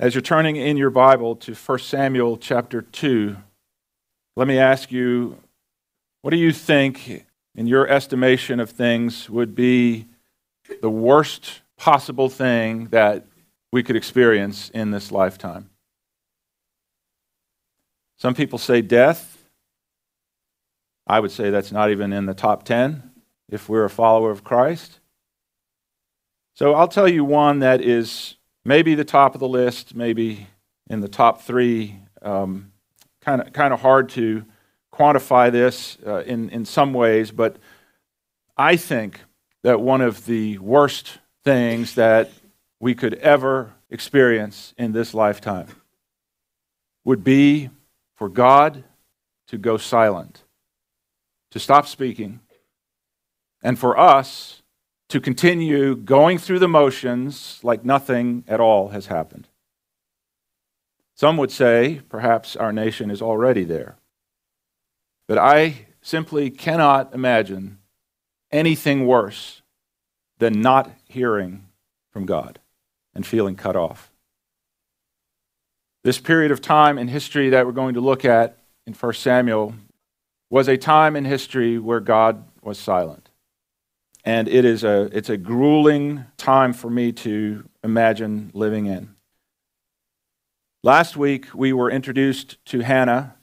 As you're turning in your Bible to 1 Samuel chapter 2, let me ask you what do you think, in your estimation of things, would be the worst possible thing that we could experience in this lifetime? Some people say death. I would say that's not even in the top 10 if we're a follower of Christ. So I'll tell you one that is maybe the top of the list, maybe in the top three. Kind of kind of hard to quantify this uh, in in some ways, but I think that one of the worst things that we could ever experience in this lifetime would be for God to go silent, to stop speaking, and for us to continue going through the motions like nothing at all has happened. Some would say perhaps our nation is already there. But I simply cannot imagine anything worse than not hearing from God and feeling cut off. This period of time in history that we're going to look at in 1 Samuel was a time in history where God was silent and it is a it's a grueling time for me to imagine living in. Last week we were introduced to Hannah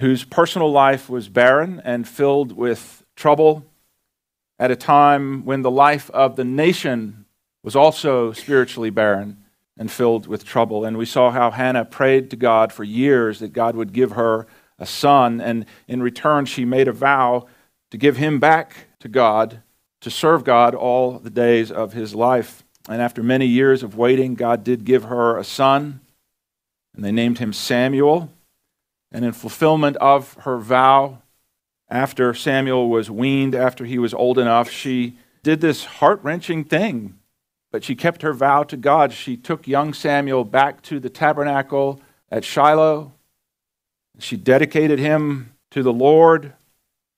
whose personal life was barren and filled with trouble at a time when the life of the nation was also spiritually barren and filled with trouble and we saw how Hannah prayed to God for years that God would give her a son and in return she made a vow to give him back to God to serve God all the days of his life. And after many years of waiting, God did give her a son, and they named him Samuel. And in fulfillment of her vow, after Samuel was weaned, after he was old enough, she did this heart wrenching thing. But she kept her vow to God. She took young Samuel back to the tabernacle at Shiloh. She dedicated him to the Lord,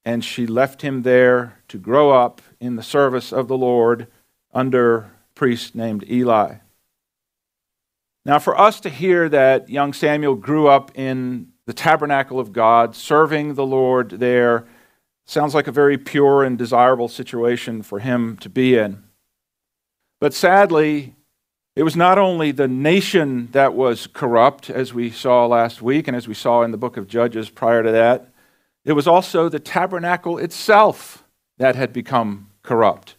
and she left him there to grow up in the service of the Lord under priest named Eli. Now, for us to hear that young Samuel grew up in the tabernacle of God, serving the Lord there, sounds like a very pure and desirable situation for him to be in. But sadly, it was not only the nation that was corrupt, as we saw last week and as we saw in the book of Judges prior to that, it was also the tabernacle itself that had become corrupt.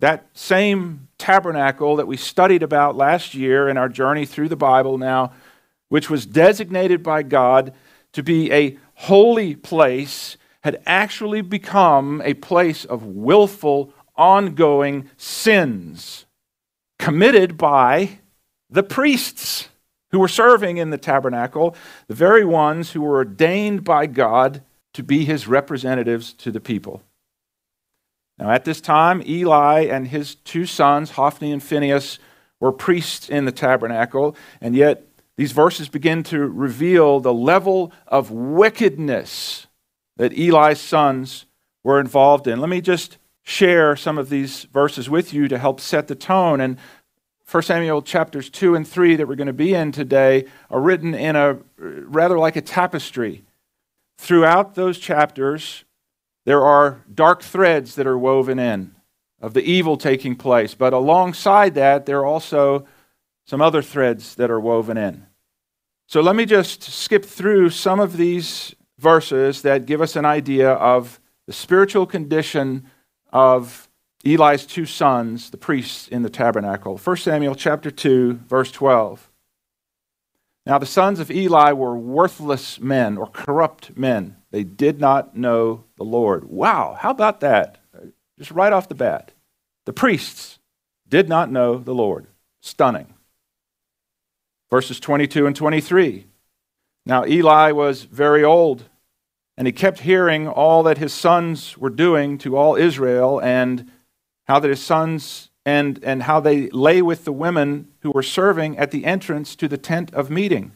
That same tabernacle that we studied about last year in our journey through the Bible now, which was designated by God to be a holy place, had actually become a place of willful, ongoing sins committed by the priests who were serving in the tabernacle, the very ones who were ordained by God to be his representatives to the people. Now, at this time, Eli and his two sons, Hophni and Phinehas, were priests in the tabernacle, and yet these verses begin to reveal the level of wickedness that Eli's sons were involved in. Let me just share some of these verses with you to help set the tone. And 1 Samuel chapters 2 and 3 that we're going to be in today are written in a rather like a tapestry. Throughout those chapters, there are dark threads that are woven in of the evil taking place, but alongside that, there are also some other threads that are woven in. So let me just skip through some of these verses that give us an idea of the spiritual condition of Eli's two sons, the priests in the tabernacle. 1 Samuel chapter 2, verse 12. Now the sons of Eli were worthless men or corrupt men. They did not know the Lord. Wow, how about that? Just right off the bat. The priests did not know the Lord. Stunning. Verses 22 and 23. Now Eli was very old, and he kept hearing all that his sons were doing to all Israel, and how that his sons and, and how they lay with the women who were serving at the entrance to the tent of meeting.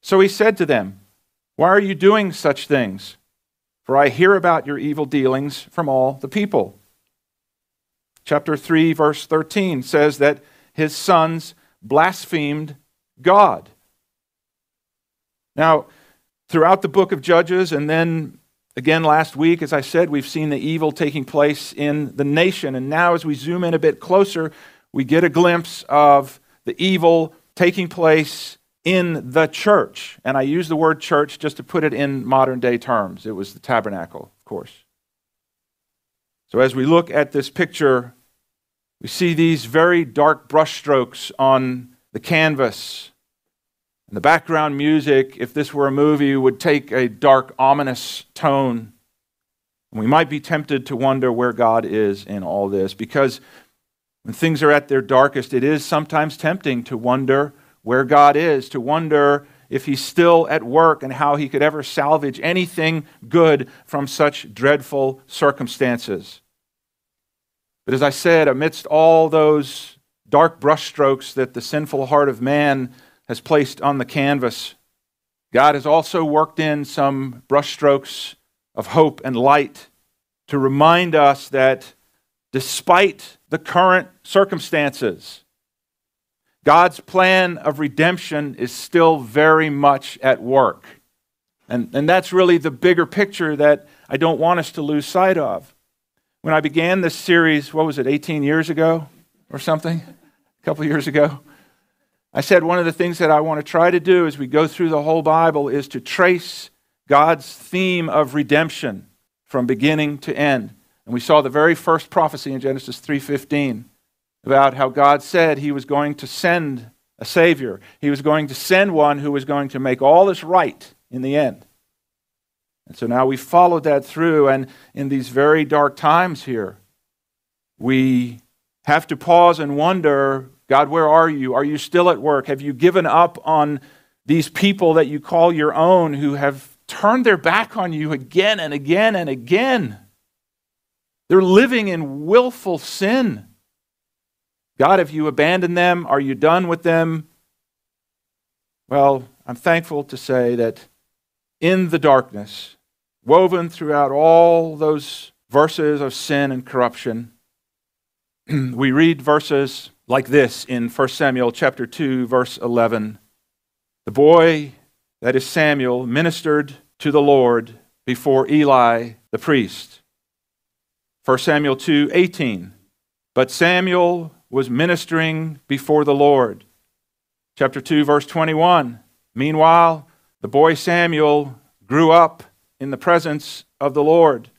So he said to them, Why are you doing such things? For I hear about your evil dealings from all the people. Chapter 3, verse 13 says that his sons blasphemed God. Now, throughout the book of Judges, and then again last week, as I said, we've seen the evil taking place in the nation. And now, as we zoom in a bit closer, we get a glimpse of the evil taking place in the church. And I use the word church just to put it in modern day terms. It was the tabernacle, of course. So as we look at this picture, we see these very dark brushstrokes on the canvas. And the background music, if this were a movie, would take a dark, ominous tone. We might be tempted to wonder where God is in all this because when things are at their darkest, it is sometimes tempting to wonder where God is, to wonder if He's still at work and how He could ever salvage anything good from such dreadful circumstances. But as I said, amidst all those dark brushstrokes that the sinful heart of man has placed on the canvas, God has also worked in some brushstrokes of hope and light to remind us that despite the current circumstances, God's plan of redemption is still very much at work. And, and that's really the bigger picture that I don't want us to lose sight of. When I began this series, what was it, 18 years ago or something? A couple years ago? I said one of the things that I want to try to do as we go through the whole Bible is to trace God's theme of redemption from beginning to end. And we saw the very first prophecy in Genesis 3:15 about how God said he was going to send a Savior. He was going to send one who was going to make all this right in the end. And so now we followed that through, and in these very dark times here, we have to pause and wonder God, where are you? Are you still at work? Have you given up on these people that you call your own who have turned their back on you again and again and again? They're living in willful sin. God, have you abandoned them? Are you done with them? Well, I'm thankful to say that in the darkness, woven throughout all those verses of sin and corruption, we read verses like this in 1 Samuel chapter 2 verse 11. The boy that is Samuel ministered to the Lord before Eli the priest. 1 Samuel 2:18. But Samuel was ministering before the Lord. Chapter 2, verse 21. Meanwhile, the boy Samuel grew up in the presence of the Lord.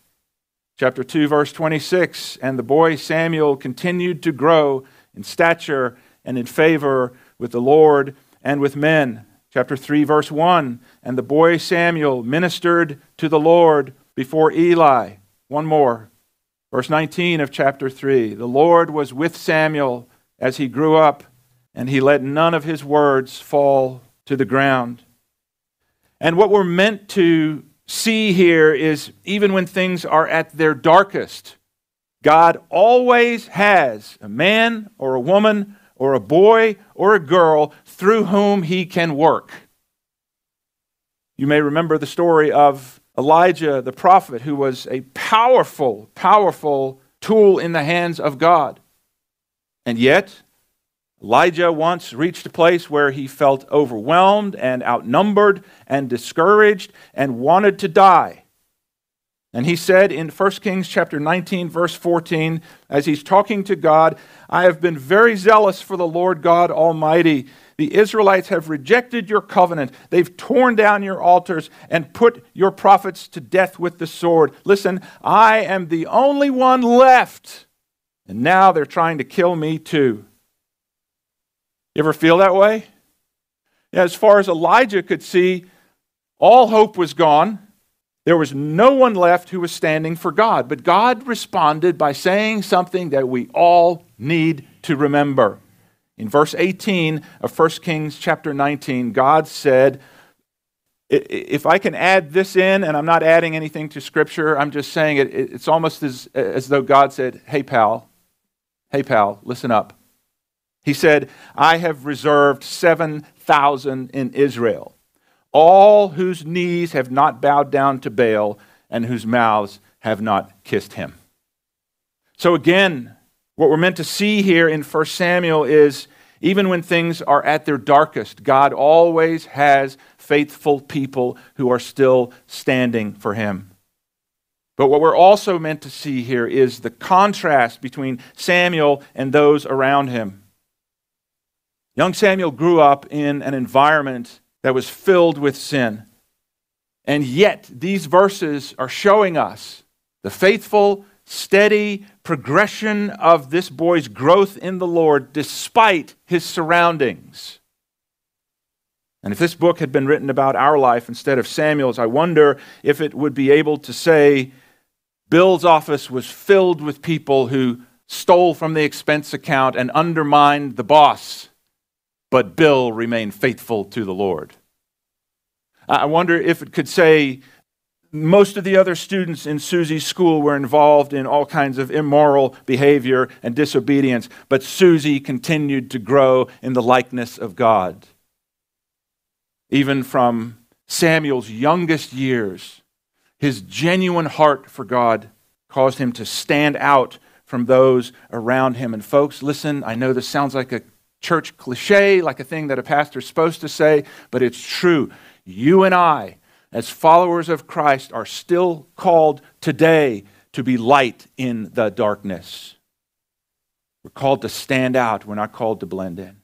Chapter 2, verse 26. And the boy Samuel continued to grow in stature and in favor with the Lord and with men. Chapter 3, verse 1. And the boy Samuel ministered to the Lord before Eli. One more. Verse 19 of chapter 3 The Lord was with Samuel as he grew up, and he let none of his words fall to the ground. And what we're meant to see here is even when things are at their darkest, God always has a man or a woman or a boy or a girl through whom he can work. You may remember the story of Elijah the prophet, who was a powerful, powerful tool in the hands of God. And yet, Elijah once reached a place where he felt overwhelmed and outnumbered and discouraged and wanted to die. And he said in 1 Kings chapter 19 verse 14 as he's talking to God, I have been very zealous for the Lord God Almighty the Israelites have rejected your covenant. They've torn down your altars and put your prophets to death with the sword. Listen, I am the only one left. And now they're trying to kill me too. You ever feel that way? Yeah, as far as Elijah could see, all hope was gone. There was no one left who was standing for God. But God responded by saying something that we all need to remember. In verse 18 of 1 Kings chapter 19, God said, if I can add this in, and I'm not adding anything to Scripture, I'm just saying it, it's almost as, as though God said, Hey, pal, hey, pal, listen up. He said, I have reserved 7,000 in Israel, all whose knees have not bowed down to Baal and whose mouths have not kissed him. So again, what we're meant to see here in 1 Samuel is Even when things are at their darkest, God always has faithful people who are still standing for him. But what we're also meant to see here is the contrast between Samuel and those around him. Young Samuel grew up in an environment that was filled with sin. And yet, these verses are showing us the faithful, steady progression of this boy's growth in the Lord despite his surroundings. And if this book had been written about our life instead of Samuel's, I wonder if it would be able to say Bill's office was filled with people who stole from the expense account and undermined the boss, but Bill remained faithful to the Lord. I wonder if it could say most of the other students in Susie's school were involved in all kinds of immoral behavior and disobedience, but Susie continued to grow in the likeness of God. Even from Samuel's youngest years, his genuine heart for God caused him to stand out from those around him. And, folks, listen, I know this sounds like a church cliche, like a thing that a pastor's supposed to say, but it's true. You and I, as followers of Christ, are still called today to be light in the darkness. We're called to stand out, we're not called to blend in.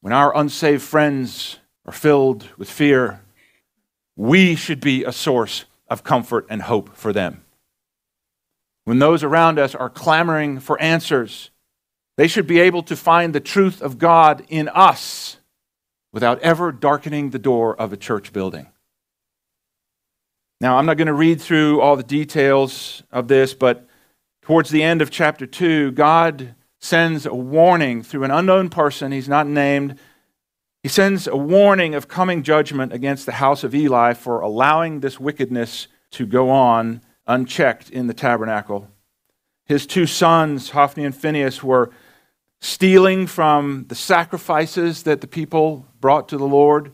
When our unsaved friends are filled with fear, we should be a source of comfort and hope for them. When those around us are clamoring for answers, they should be able to find the truth of God in us without ever darkening the door of a church building. Now, I'm not going to read through all the details of this, but towards the end of chapter 2, God sends a warning through an unknown person. He's not named. He sends a warning of coming judgment against the house of Eli for allowing this wickedness to go on unchecked in the tabernacle. His two sons, Hophni and Phinehas, were stealing from the sacrifices that the people brought to the Lord.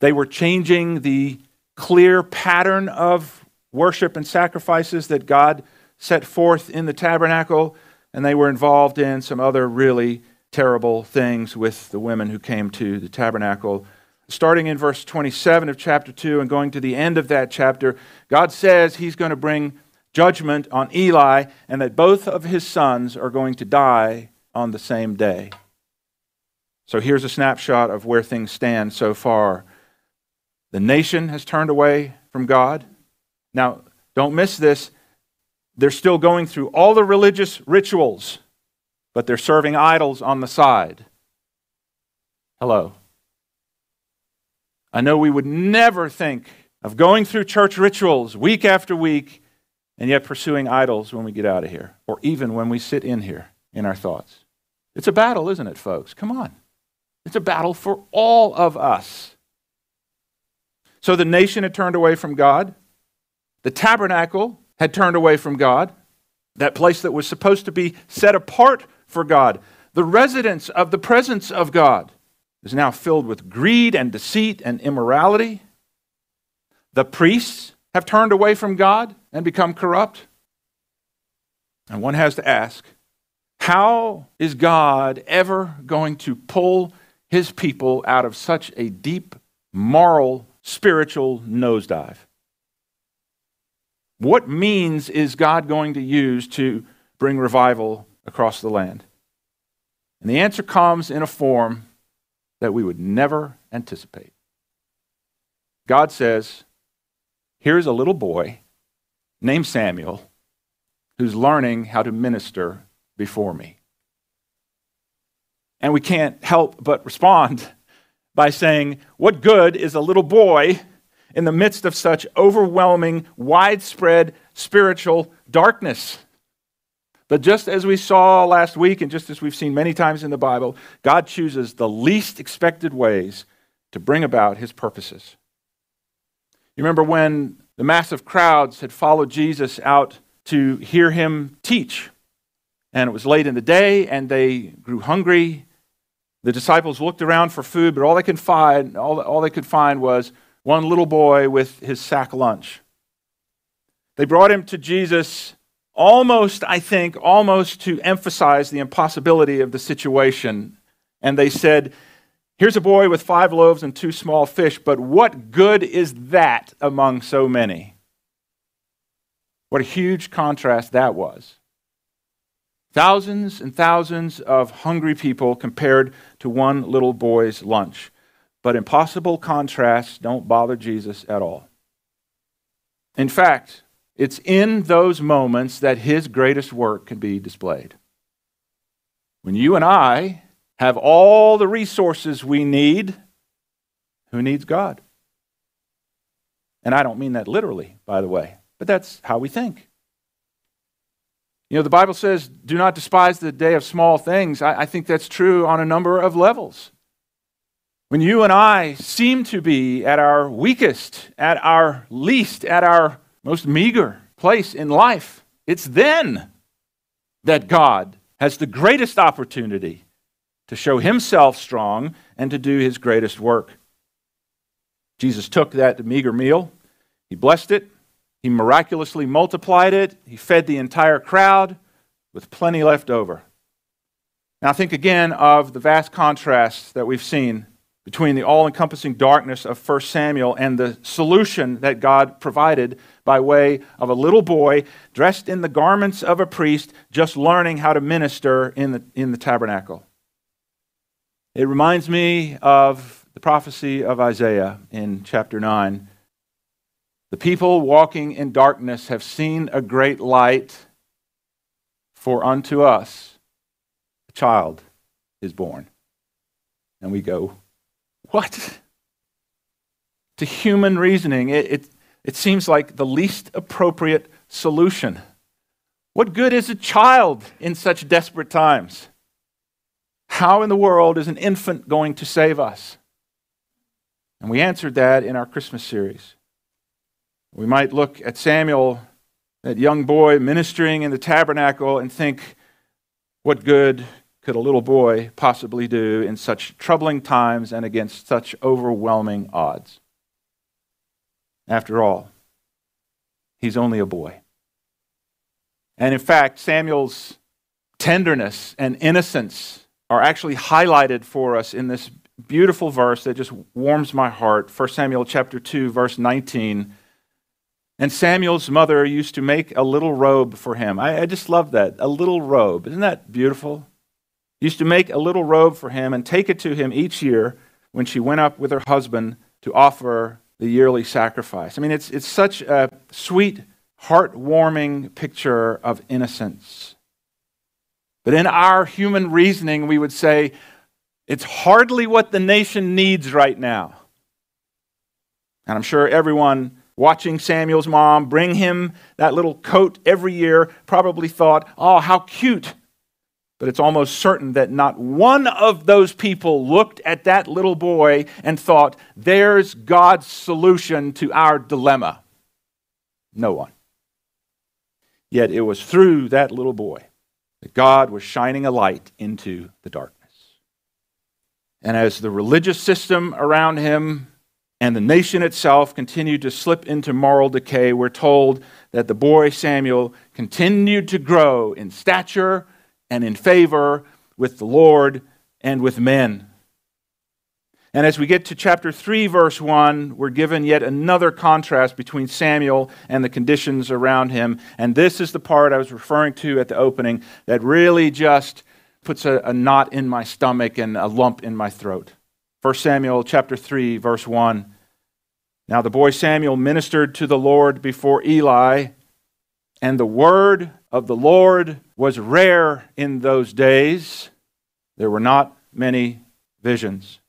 They were changing the clear pattern of worship and sacrifices that God set forth in the tabernacle, and they were involved in some other really terrible things with the women who came to the tabernacle. Starting in verse 27 of chapter 2 and going to the end of that chapter, God says he's going to bring judgment on Eli and that both of his sons are going to die on the same day. So here's a snapshot of where things stand so far. The nation has turned away from God. Now, don't miss this. They're still going through all the religious rituals, but they're serving idols on the side. Hello. I know we would never think of going through church rituals week after week and yet pursuing idols when we get out of here, or even when we sit in here in our thoughts. It's a battle, isn't it, folks? Come on. It's a battle for all of us. So the nation had turned away from God. The tabernacle had turned away from God, that place that was supposed to be set apart for God. The residence of the presence of God is now filled with greed and deceit and immorality. The priests have turned away from God and become corrupt. And one has to ask how is God ever going to pull his people out of such a deep moral, spiritual nosedive? What means is God going to use to bring revival across the land? And the answer comes in a form that we would never anticipate. God says, Here's a little boy named Samuel who's learning how to minister before me. And we can't help but respond by saying, What good is a little boy in the midst of such overwhelming, widespread spiritual darkness? But just as we saw last week, and just as we've seen many times in the Bible, God chooses the least expected ways to bring about his purposes. You remember when the massive crowds had followed Jesus out to hear him teach? And it was late in the day, and they grew hungry. The disciples looked around for food, but all they could find, all, all they could find was one little boy with his sack lunch. They brought him to Jesus almost, I think, almost to emphasize the impossibility of the situation. And they said, Here's a boy with five loaves and two small fish, but what good is that among so many? What a huge contrast that was. Thousands and thousands of hungry people compared to one little boy's lunch. But impossible contrasts don't bother Jesus at all. In fact, it's in those moments that his greatest work can be displayed. When you and I have all the resources we need, who needs God? And I don't mean that literally, by the way, but that's how we think. You know, the Bible says, do not despise the day of small things. I, I, think that's true on a number of levels. When you and I seem to be at our weakest, at our least, at our most meager place in life, it's then that God has the greatest opportunity to show himself strong and to do his greatest work. Jesus took that meager meal, he blessed it, he miraculously multiplied it. He fed the entire crowd with plenty left over. Now, think again of the vast contrast that we've seen between the all encompassing darkness of 1 Samuel and the solution that God provided by way of a little boy dressed in the garments of a priest, just learning how to minister in the, in the tabernacle. It reminds me of the prophecy of Isaiah in chapter 9 the people walking in darkness have seen a great light, for unto us a child is born. And we go, What? To human reasoning, it, it, it seems like the least appropriate solution. What good is a child in such desperate times? How in the world is an infant going to save us? And we answered that in our Christmas series. We might look at Samuel, that young boy ministering in the tabernacle, and think, what good could a little boy possibly do in such troubling times and against such overwhelming odds? After all, he's only a boy. And in fact, Samuel's tenderness and innocence are actually highlighted for us in this beautiful verse that just warms my heart. 1 Samuel chapter 2 verse 19 and Samuel's mother used to make a little robe for him. I, I, just love that. A little robe. Isn't that beautiful? Used to make a little robe for him and take it to him each year when she went up with her husband to offer the yearly sacrifice. I mean, it's, it's such a sweet, heartwarming picture of innocence. But in our human reasoning, we would say it's hardly what the nation needs right now. And I'm sure everyone watching Samuel's mom bring him that little coat every year, probably thought, oh, how cute. But it's almost certain that not one of those people looked at that little boy and thought, there's God's solution to our dilemma. No one. Yet it was through that little boy that God was shining a light into the darkness. And as the religious system around him and the nation itself continued to slip into moral decay, we're told that the boy Samuel continued to grow in stature and in favor with the Lord and with men. And as we get to chapter 3, verse 1, we're given yet another contrast between Samuel and the conditions around him. And this is the part I was referring to at the opening that really just puts a, a knot in my stomach and a lump in my throat. 1 Samuel chapter 3 verse 1. Now the boy Samuel ministered to the Lord before Eli, and the word of the Lord was rare in those days. There were not many visions.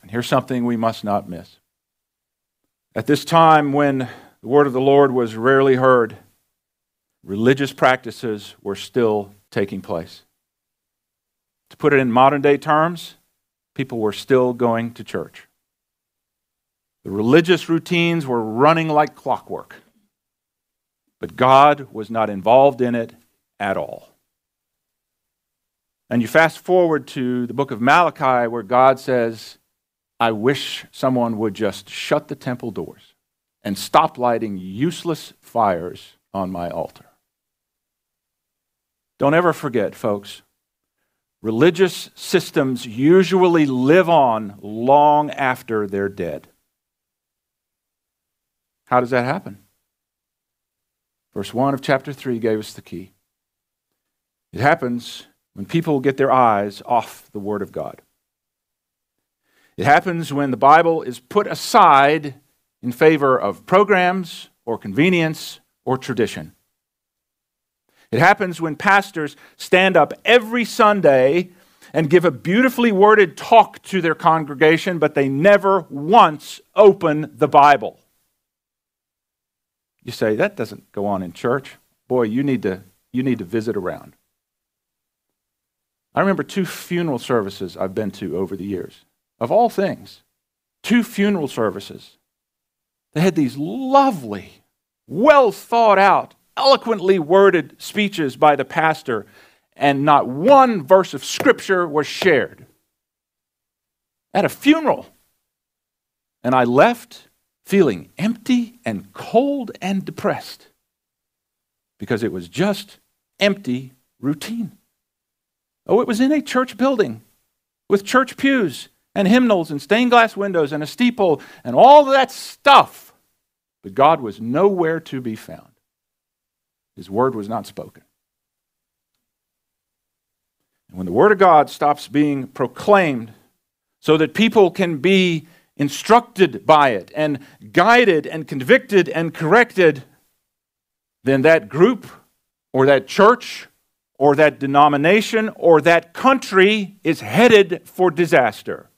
And here's something we must not miss. At this time, when the word of the Lord was rarely heard, religious practices were still taking place. To put it in modern day terms, people were still going to church. The religious routines were running like clockwork, but God was not involved in it at all. And you fast forward to the book of Malachi, where God says, I wish someone would just shut the temple doors and stop lighting useless fires on my altar. Don't ever forget, folks, religious systems usually live on long after they're dead. How does that happen? Verse 1 of chapter 3 gave us the key. It happens when people get their eyes off the Word of God. It happens when the Bible is put aside in favor of programs or convenience or tradition. It happens when pastors stand up every Sunday and give a beautifully worded talk to their congregation, but they never once open the Bible. You say, that doesn't go on in church. Boy, you need to, you need to visit around. I remember two funeral services I've been to over the years. Of all things, two funeral services. They had these lovely, well thought out, eloquently worded speeches by the pastor, and not one verse of scripture was shared. At a funeral. And I left feeling empty and cold and depressed because it was just empty routine. Oh, it was in a church building with church pews and hymnals and stained glass windows and a steeple and all that stuff. But God was nowhere to be found. His word was not spoken. And when the word of God stops being proclaimed so that people can be instructed by it and guided and convicted and corrected, then that group or that church or that denomination or that country is headed for disaster.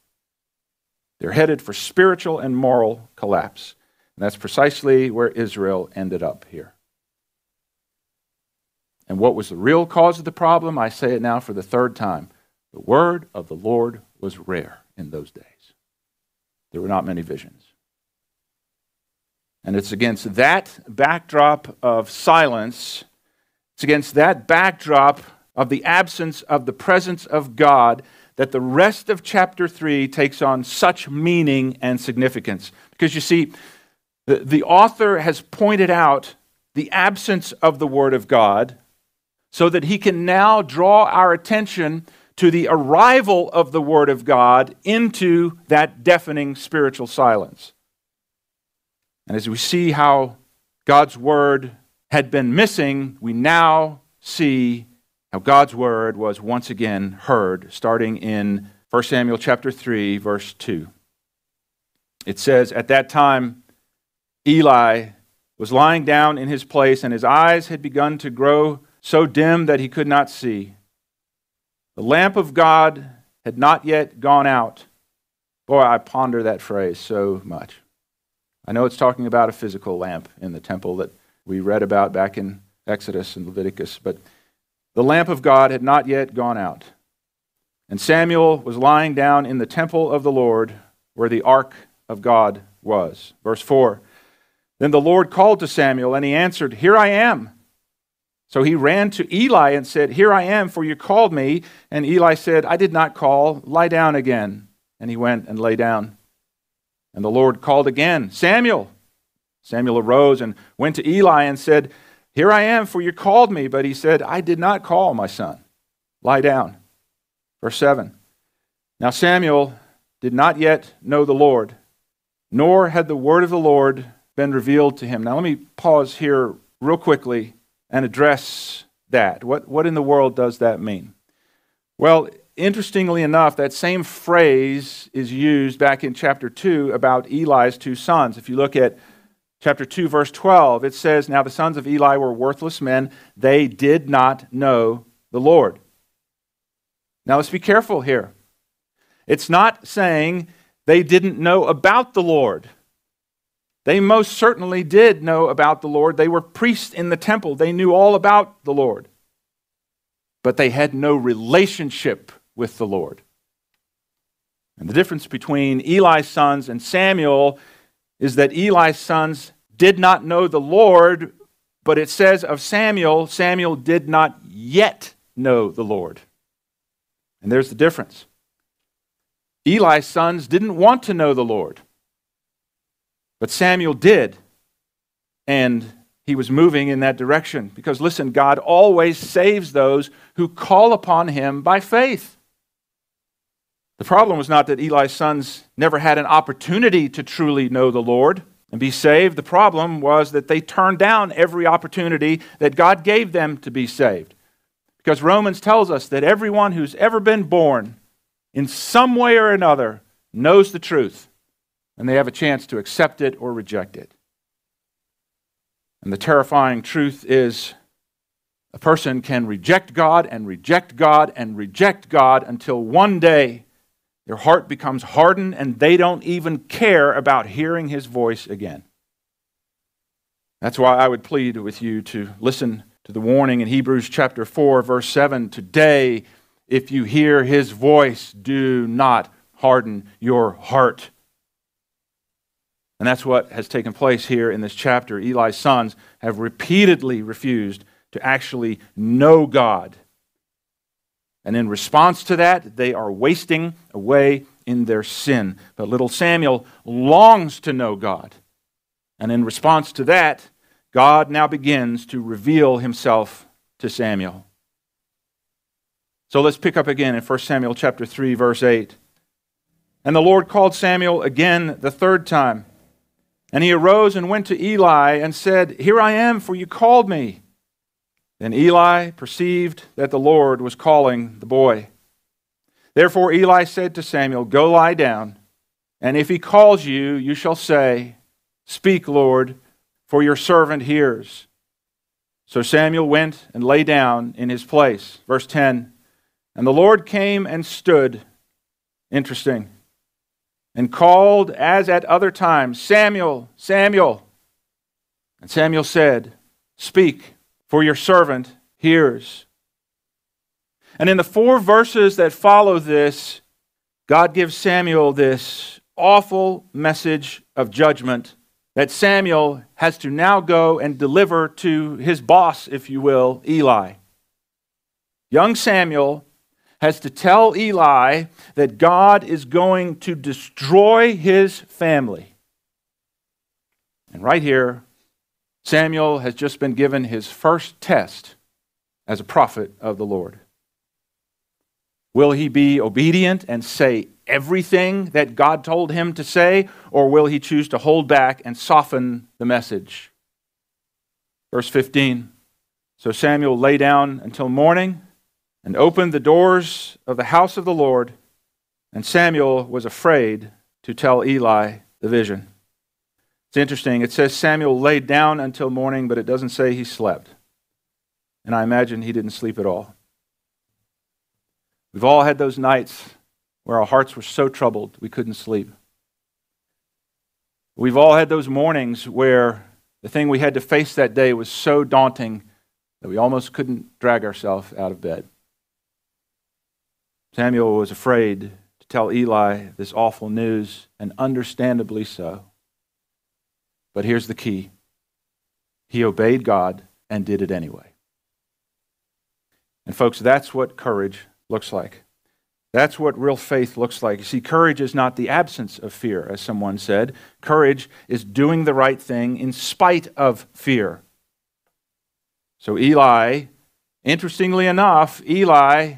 They're headed for spiritual and moral collapse. And that's precisely where Israel ended up here. And what was the real cause of the problem? I say it now for the third time. The word of the Lord was rare in those days. There were not many visions. And it's against that backdrop of silence, it's against that backdrop of the absence of the presence of God that the rest of chapter 3 takes on such meaning and significance. Because you see, the, the author has pointed out the absence of the Word of God so that he can now draw our attention to the arrival of the Word of God into that deafening spiritual silence. And as we see how God's Word had been missing, we now see how God's Word was once again heard, starting in 1 Samuel chapter 3, verse 2. It says, At that time, Eli was lying down in his place, and his eyes had begun to grow so dim that he could not see. The lamp of God had not yet gone out. Boy, I ponder that phrase so much. I know it's talking about a physical lamp in the temple that we read about back in Exodus and Leviticus, but the lamp of God had not yet gone out. And Samuel was lying down in the temple of the Lord where the ark of God was. Verse 4 Then the Lord called to Samuel, and he answered, Here I am. So he ran to Eli and said, Here I am, for you called me. And Eli said, I did not call. Lie down again. And he went and lay down. And the Lord called again, Samuel. Samuel arose and went to Eli and said, Here I am, for you called me. But he said, I did not call, my son. Lie down. Verse 7. Now Samuel did not yet know the Lord, nor had the word of the Lord been revealed to him. Now let me pause here real quickly and address that. What, what in the world does that mean? Well, interestingly enough, that same phrase is used back in chapter 2 about Eli's two sons. If you look at chapter 2, verse 12, it says, Now the sons of Eli were worthless men. They did not know the Lord. Now let's be careful here. It's not saying they didn't know about the Lord. They most certainly did know about the Lord. They were priests in the temple, they knew all about the Lord. But they had no relationship with the Lord. And the difference between Eli's sons and Samuel is that Eli's sons did not know the Lord, but it says of Samuel, Samuel did not yet know the Lord. And there's the difference. Eli's sons didn't want to know the Lord. But Samuel did. And he was moving in that direction. Because listen, God always saves those who call upon him by faith. The problem was not that Eli's sons never had an opportunity to truly know the Lord and be saved. The problem was that they turned down every opportunity that God gave them to be saved. Because Romans tells us that everyone who's ever been born in some way or another knows the truth, and they have a chance to accept it or reject it. And the terrifying truth is a person can reject God and reject God and reject God until one day their heart becomes hardened and they don't even care about hearing his voice again. That's why I would plead with you to listen to the warning in Hebrews chapter 4, verse 7. Today, if you hear his voice, do not harden your heart. And that's what has taken place here in this chapter. Eli's sons have repeatedly refused to actually know God and in response to that, they are wasting away in their sin. But little Samuel longs to know God. And in response to that, God now begins to reveal himself to Samuel. So let's pick up again in 1 Samuel chapter 3 verse 8. And the Lord called Samuel again the third time. And he arose and went to Eli and said, Here I am, for you called me. Then Eli perceived that the Lord was calling the boy. Therefore Eli said to Samuel, Go lie down, and if he calls you, you shall say, Speak, Lord, for your servant hears. So Samuel went and lay down in his place. Verse 10 And the Lord came and stood, interesting, and called as at other times, Samuel, Samuel. And Samuel said, Speak for your servant hears. And in the four verses that follow this, God gives Samuel this awful message of judgment that Samuel has to now go and deliver to his boss, if you will, Eli. Young Samuel has to tell Eli that God is going to destroy his family. And right here, Samuel has just been given his first test as a prophet of the Lord. Will he be obedient and say everything that God told him to say, or will he choose to hold back and soften the message? Verse 15 So Samuel lay down until morning and opened the doors of the house of the Lord, and Samuel was afraid to tell Eli the vision. It's interesting. It says Samuel laid down until morning, but it doesn't say he slept. And I imagine he didn't sleep at all. We've all had those nights where our hearts were so troubled we couldn't sleep. We've all had those mornings where the thing we had to face that day was so daunting that we almost couldn't drag ourselves out of bed. Samuel was afraid to tell Eli this awful news, and understandably so. But here's the key he obeyed God and did it anyway. And, folks, that's what courage looks like. That's what real faith looks like. You see, courage is not the absence of fear, as someone said. Courage is doing the right thing in spite of fear. So, Eli, interestingly enough, Eli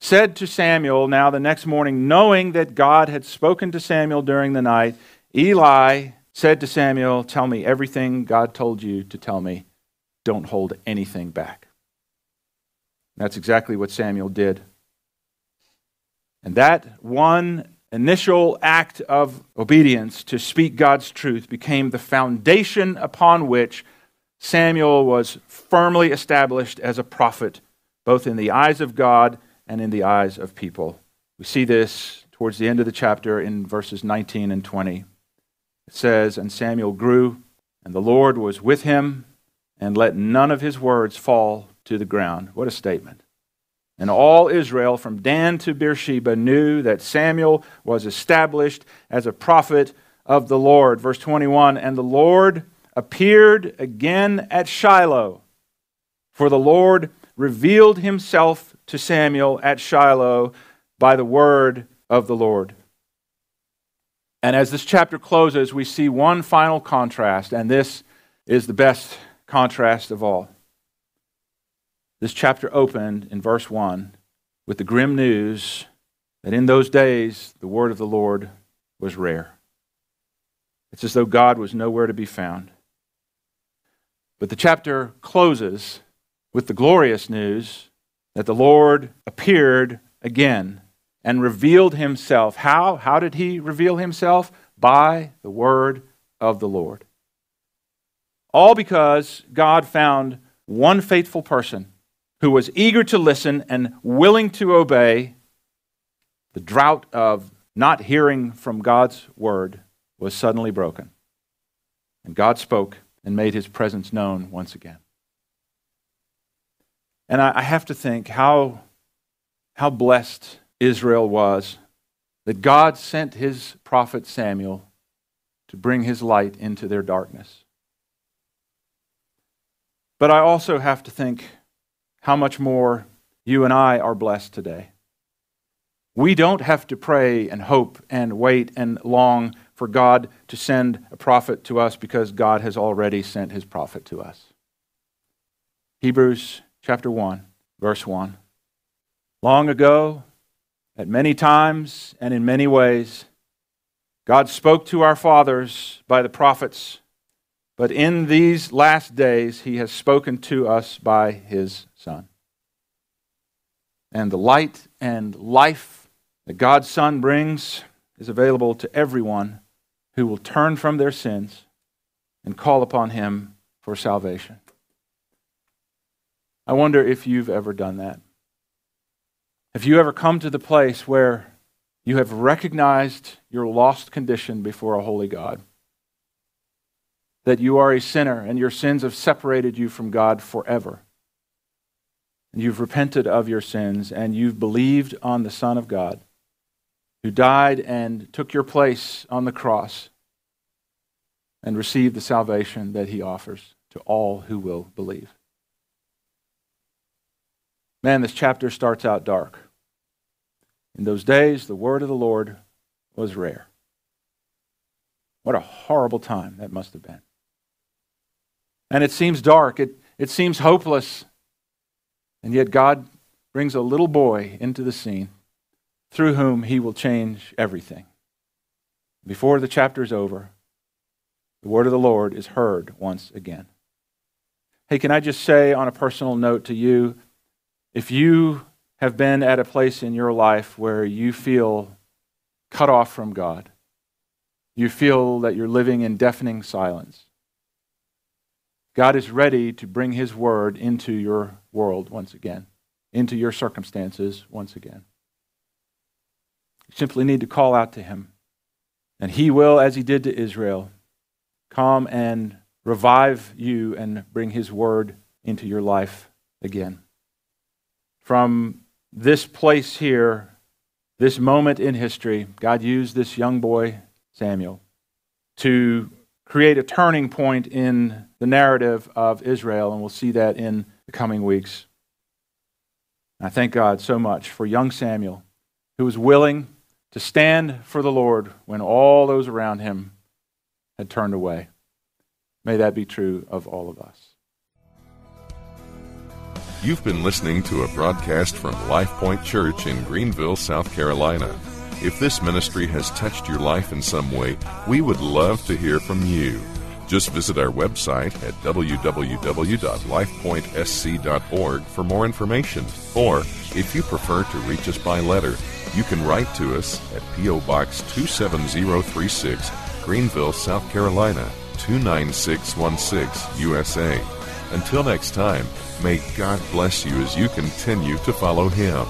said to Samuel now the next morning, knowing that God had spoken to Samuel during the night, Eli said to Samuel, Tell me everything God told you to tell me. Don't hold anything back. That's exactly what Samuel did. And that one initial act of obedience to speak God's truth became the foundation upon which Samuel was firmly established as a prophet, both in the eyes of God and in the eyes of people. We see this towards the end of the chapter in verses 19 and 20. It says, And Samuel grew, and the Lord was with him, and let none of his words fall to the ground. What a statement. And all Israel, from Dan to Beersheba, knew that Samuel was established as a prophet of the Lord. Verse 21 And the Lord appeared again at Shiloh, for the Lord revealed himself to Samuel at Shiloh by the word of the Lord. And as this chapter closes, we see one final contrast, and this is the best contrast of all. This chapter opened in verse 1 with the grim news that in those days the word of the Lord was rare. It's as though God was nowhere to be found. But the chapter closes with the glorious news that the Lord appeared again and revealed himself. How? How did he reveal himself? By the word of the Lord. All because God found one faithful person who was eager to listen and willing to obey. The drought of not hearing from God's word was suddenly broken. And God spoke and made his presence known once again. And I, have to think how, how blessed Israel was that God sent his prophet Samuel to bring his light into their darkness. But I also have to think how much more you and I are blessed today. We don't have to pray and hope and wait and long for God to send a prophet to us because God has already sent his prophet to us. Hebrews chapter 1, verse 1. Long ago, at many times and in many ways, God spoke to our fathers by the prophets, but in these last days he has spoken to us by his Son. And the light and life that God's Son brings is available to everyone who will turn from their sins and call upon him for salvation. I wonder if you've ever done that. Have you ever come to the place where you have recognized your lost condition before a holy God? That you are a sinner and your sins have separated you from God forever. And you've repented of your sins and you've believed on the Son of God who died and took your place on the cross and received the salvation that he offers to all who will believe. Man, this chapter starts out dark. In those days, the word of the Lord was rare. What a horrible time that must have been. And it seems dark, it, it seems hopeless. And yet, God brings a little boy into the scene through whom he will change everything. Before the chapter is over, the word of the Lord is heard once again. Hey, can I just say on a personal note to you if you have been at a place in your life where you feel cut off from God, you feel that you're living in deafening silence, God is ready to bring His word into your world once again, into your circumstances once again. You simply need to call out to Him. And He will, as He did to Israel, come and revive you and bring His word into your life again. From this place here, this moment in history, God used this young boy, Samuel, to create a turning point in the narrative of Israel, and we'll see that in the coming weeks. I thank God so much for young Samuel, who was willing to stand for the Lord when all those around him had turned away. May that be true of all of us. You've been listening to a broadcast from Life Point Church in Greenville, South Carolina. If this ministry has touched your life in some way, we would love to hear from you. Just visit our website at www.lifepointsc.org for more information. Or, if you prefer to reach us by letter, you can write to us at P.O. Box 27036, Greenville, South Carolina 29616, USA. Until next time, may God bless you as you continue to follow Him.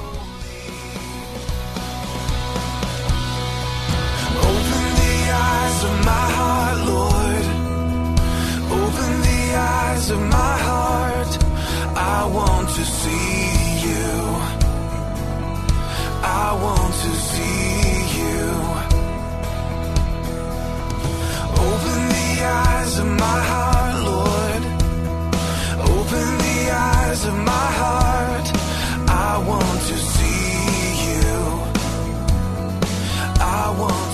Open the eyes of my heart, Lord. Open the eyes of my heart, I want to see you. I want to see you. Open the eyes of my heart. eyes of my heart, I want to see you. I want